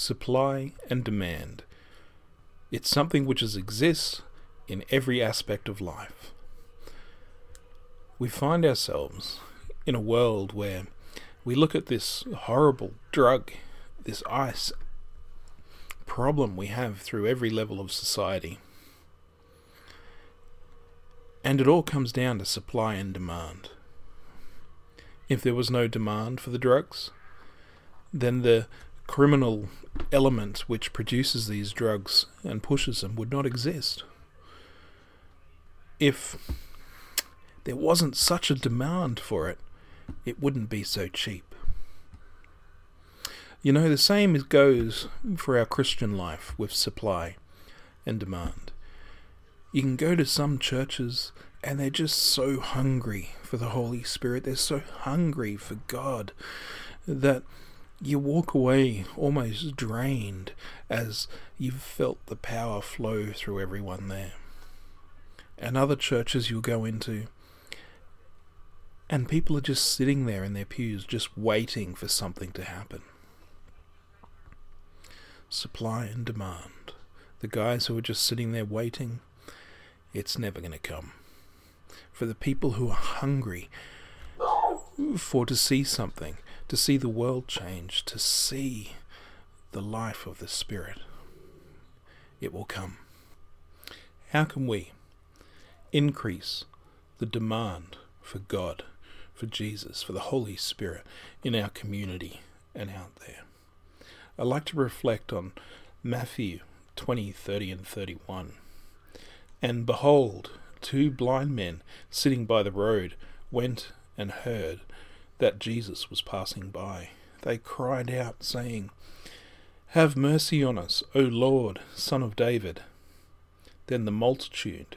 supply and demand. It's something which exists in every aspect of life. We find ourselves in a world where we look at this horrible drug, this ice problem we have through every level of society. And it all comes down to supply and demand. If there was no demand for the drugs, then the criminal element which produces these drugs and pushes them would not exist. If there wasn't such a demand for it, it wouldn't be so cheap. You know, the same goes for our Christian life with supply and demand. You can go to some churches and they're just so hungry for the Holy Spirit, they're so hungry for God that you walk away almost drained as you've felt the power flow through everyone there. And other churches you'll go into, and people are just sitting there in their pews, just waiting for something to happen. Supply and demand. The guys who are just sitting there waiting, it's never going to come. For the people who are hungry for to see something, to see the world change, to see the life of the Spirit, it will come. How can we increase the demand for God, for Jesus, for the Holy Spirit in our community and out there? I like to reflect on Matthew 20, 30, and 31. And behold, two blind men sitting by the road went and heard that Jesus was passing by. They cried out, saying, Have mercy on us, O Lord, Son of David. Then the multitude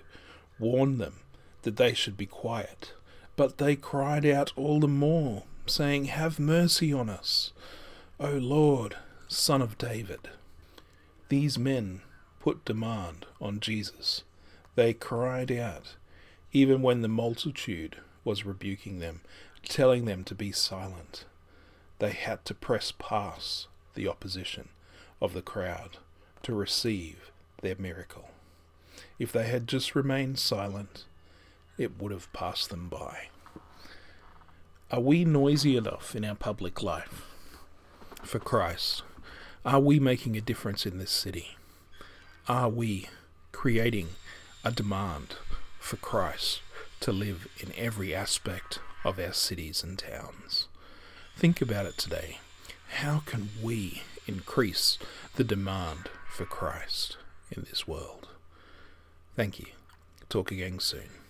warned them that they should be quiet. But they cried out all the more, saying, Have mercy on us, O Lord, Son of David. These men put demand on Jesus. They cried out, even when the multitude was rebuking them telling them to be silent. They had to press past the opposition of the crowd to receive their miracle. If they had just remained silent, it would have passed them by. Are we noisy enough in our public life for Christ? Are we making a difference in this city? Are we creating a demand for Christ to live in every aspect of our cities and towns. Think about it today. How can we increase the demand for Christ in this world? Thank you. Talk again soon.